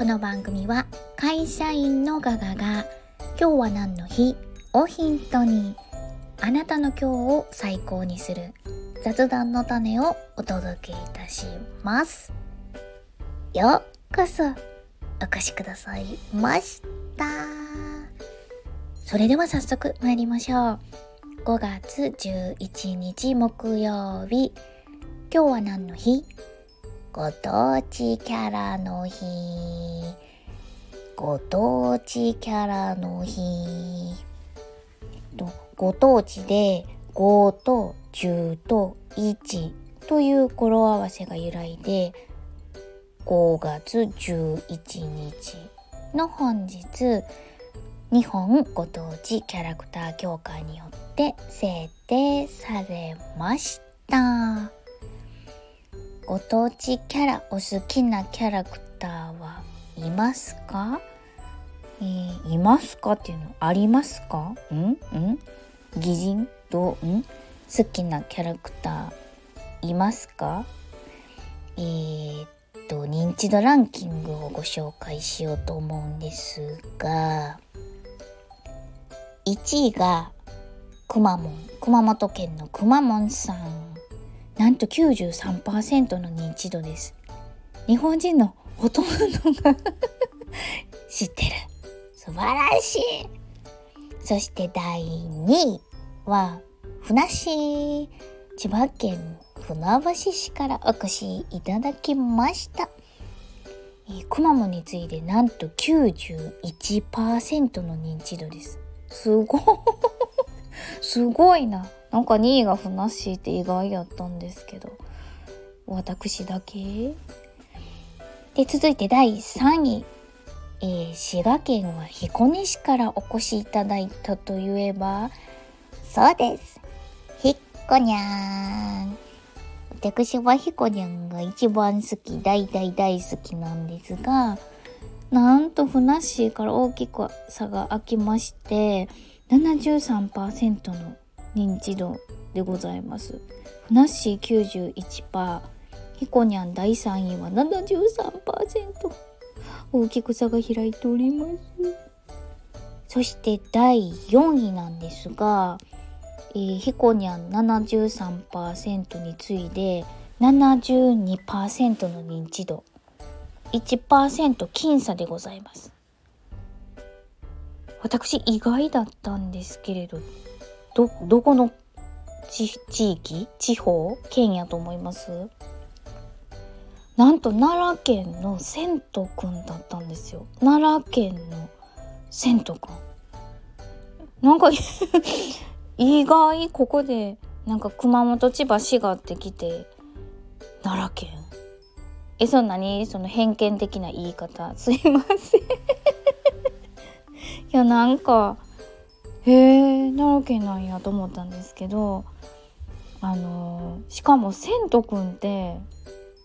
この番組は会社員のガガが今日は何の日？をヒントにあなたの今日を最高にする雑談の種をお届けいたします。ようこそお越しくださいました。それでは早速参りましょう。5月11日木曜日。今日は何の日？ご当地キャラの日。ご当地キャラの日。ご当地で5と10と1という語呂合わせが由来で5月11日の本日日本ご当地キャラクター協会によって制定されましたご当地キャラお好きなキャラクターはいますか？えーいますかっていうのありますか？ん？ん？擬人どうん？好きなキャラクターいますか？えー、っと認知度ランキングをご紹介しようと思うんですが1位がくまモン熊本県のくまモンさん。なんと93%の認知度です。日本人のほとんどが 知ってる。素晴らしい。そして第2位はふなっしー千葉県船橋市からお越しいただきました。えーくまモンに次いでなんと91%の認知度です。すごい。すごいな。なんか2位がふなっしーって意外やったんですけど私だけ？で続いて第3位。えー滋賀県は彦根市からお越しいただいたといえばそうです。ひっこにゃん。私はひこにゃんが一番好き大大大好きなんですがなんとふなっしーから大きく差が空きまして73%の認知度でございます。ふなっしー91%ひこにゃん第3位は73%大きく差が開いております。そして第4位なんですが、えー、ひこにゃん73%に次いで72%の認知度。1%僅差でございます。私意外だったんですけれど。どどこの地域？地方？県やと思います？なんと奈良県の千とくんだったんですよ。奈良県の千とくんなんか 意外ここでなんか熊本千葉滋賀ってきて奈良県。えそんなに？その偏見的な言い方。すいません。いやなんかへえ奈良県なんやと思ったんですけどあのしかも千とくんって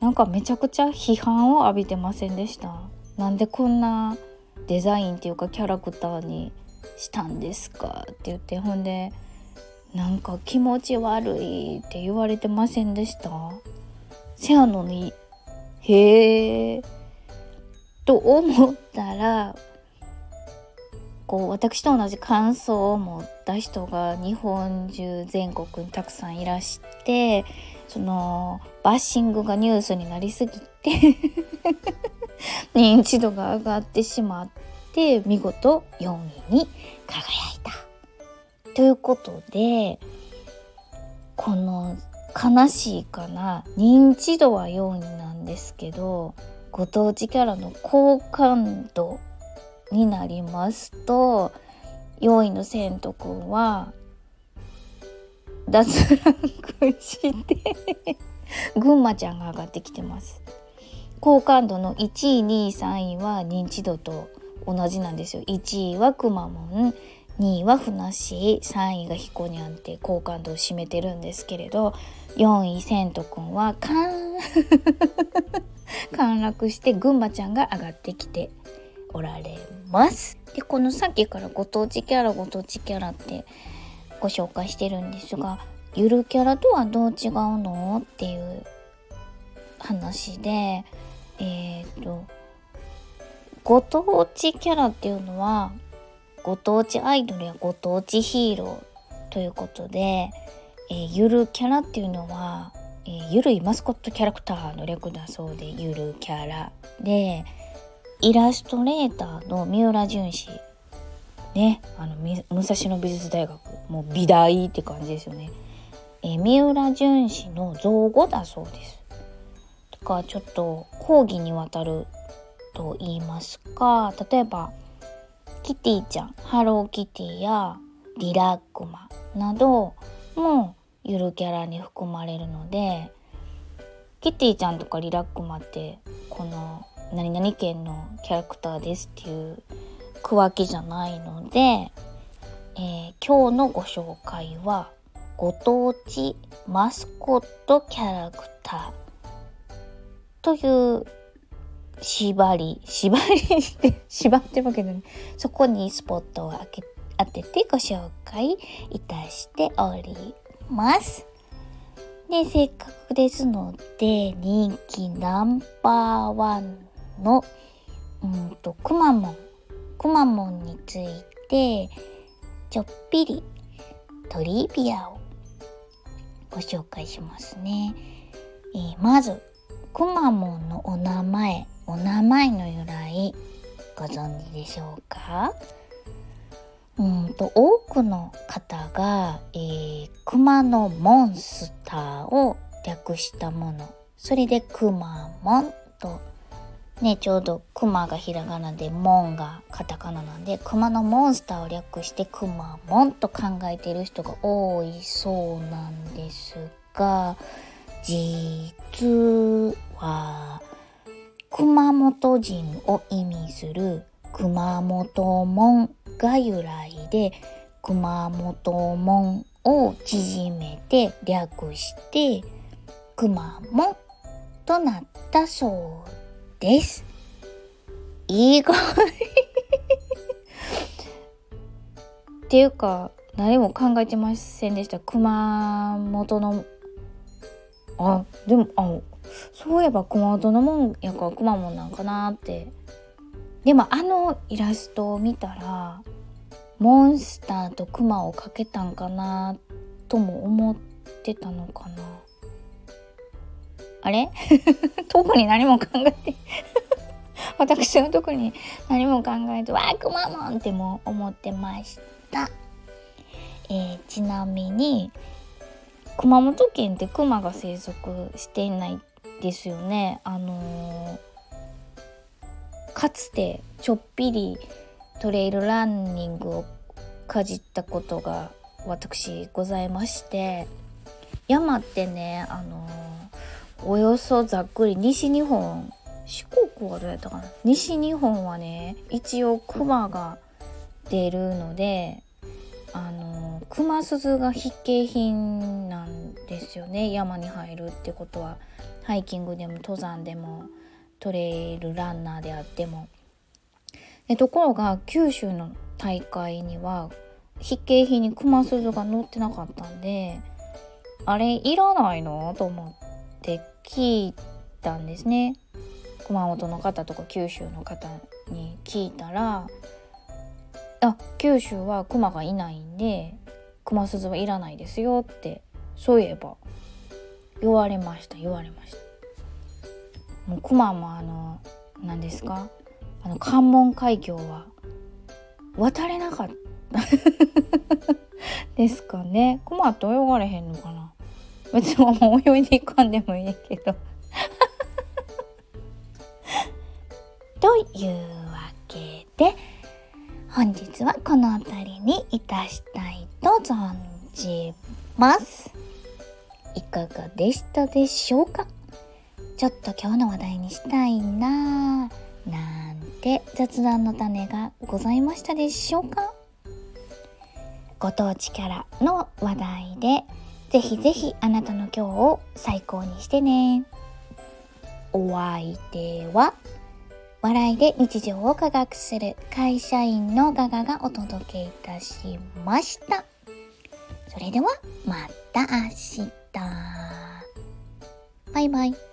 なんかめちゃくちゃ批判を浴びてませんでした？なんでこんなデザインっていうかキャラクターにしたんですかって言ってほんでなんか気持ち悪いって言われてませんでした？せやのにへえと思ったらこう私と同じ感想を持った人が日本中全国にたくさんいらしてそのバッシングがニュースになりすぎて 認知度が上がってしまって見事4位に輝いた。ということでこの悲しいかな認知度は4位なんですけどご当地キャラの好感度になりますと4位のセントくんは脱ランクして 群馬ちゃんが上がってきてます。好感度の1位2位3位は認知度と同じなんですよ。1位はくまモン2位はふなし3位がひこにゃんって好感度を占めてるんですけれど4位せんとくんは陥 陥落して群馬ちゃんが上がってきておられます。でこのさっきからご当地キャラご当地キャラってご紹介してるんですがゆるキャラとはどう違うのっていう話でえっ、とご当地キャラっていうのはご当地アイドルやご当地ヒーローということで、えー、ゆるキャラっていうのは、えー、ゆるいマスコットキャラクターの略だそうでゆるキャラでイラストレーターの三浦淳史ね。あの武蔵野美術大学。もう美大って感じですよね、え、三浦淳史の造語だそうです。とかちょっと講義にわたると言いますか。例えばキティちゃん。ハローキティやリラックマなどもゆるキャラに含まれるのでキティちゃんとかリラックマってこの何々県のキャラクターですっていう区分けじゃないので、えー、今日のご紹介はご当地マスコットキャラクターという縛り。縛り？し て縛ってるわけで、ね、そこにスポットを当て当ててご紹介いたしております。でせっかくですので人気ナンバーワンのうんとくまモン。くまモンについてちょっぴりトリビアをご紹介しますね。えー、まずくまモンのお名前お名前の由来ご存知でしょうか？うんと多くの方が、えー、熊のモンスターを略したもの。それでくまモンとねちょうどクマがひらがなでモンがカタカナなんでクマのモンスターを略してクマモンと考えている人が多いそうなんですが実は熊本人を意味する熊本門が由来で熊本門を縮めて略して熊門となったそうです。意外。っていうか何も考えてませんでした。熊本のあでもあそういえば熊本のもんやか。ら熊本なんかなって。でもあのイラストを見たらモンスターとクマをかけたんかなとも思ってたのかな。あれ？特に何も考えて。私は特に何も考えて「わあくまモン!」っても思ってました、えー、ちなみに熊本県ってクマが生息していないですよね。あのー、かつてちょっぴりトレイルランニングをかじったことが私ございまして山ってねあのー、およそざっくり西日本四国はどうやったかな西日本はね一応クマが出るのであのクマ鈴が必携品なんですよね山に入るってことはハイキングでも登山でもトレイルランナーであっても。でところが九州の大会には筆形品に熊鈴が載ってなかったんであれいらないの？と思って聞いたんですね。熊本の方とか九州の方に聞いたらあ九州は熊がいないんで熊鈴はいらないですよってそういえば言われました言われました。もう熊もあの何ですかあの関門海峡は渡れなかった。ですかね。熊って泳がれへんのかな。別にもう泳いでいかんでもいいけど。というわけで本日はこの辺りにいたしたいと存じます。いかがでしたでしょうか？ちょっと今日の話題にしたいなぁなんて雑談の種がございましたでしょうか？ご当地キャラの話題でぜひぜひあなたの今日を最高にしてね。お相手は笑いで日常を科学する会社員のガガがお届けいたしました。それではまた明日。バイバイ。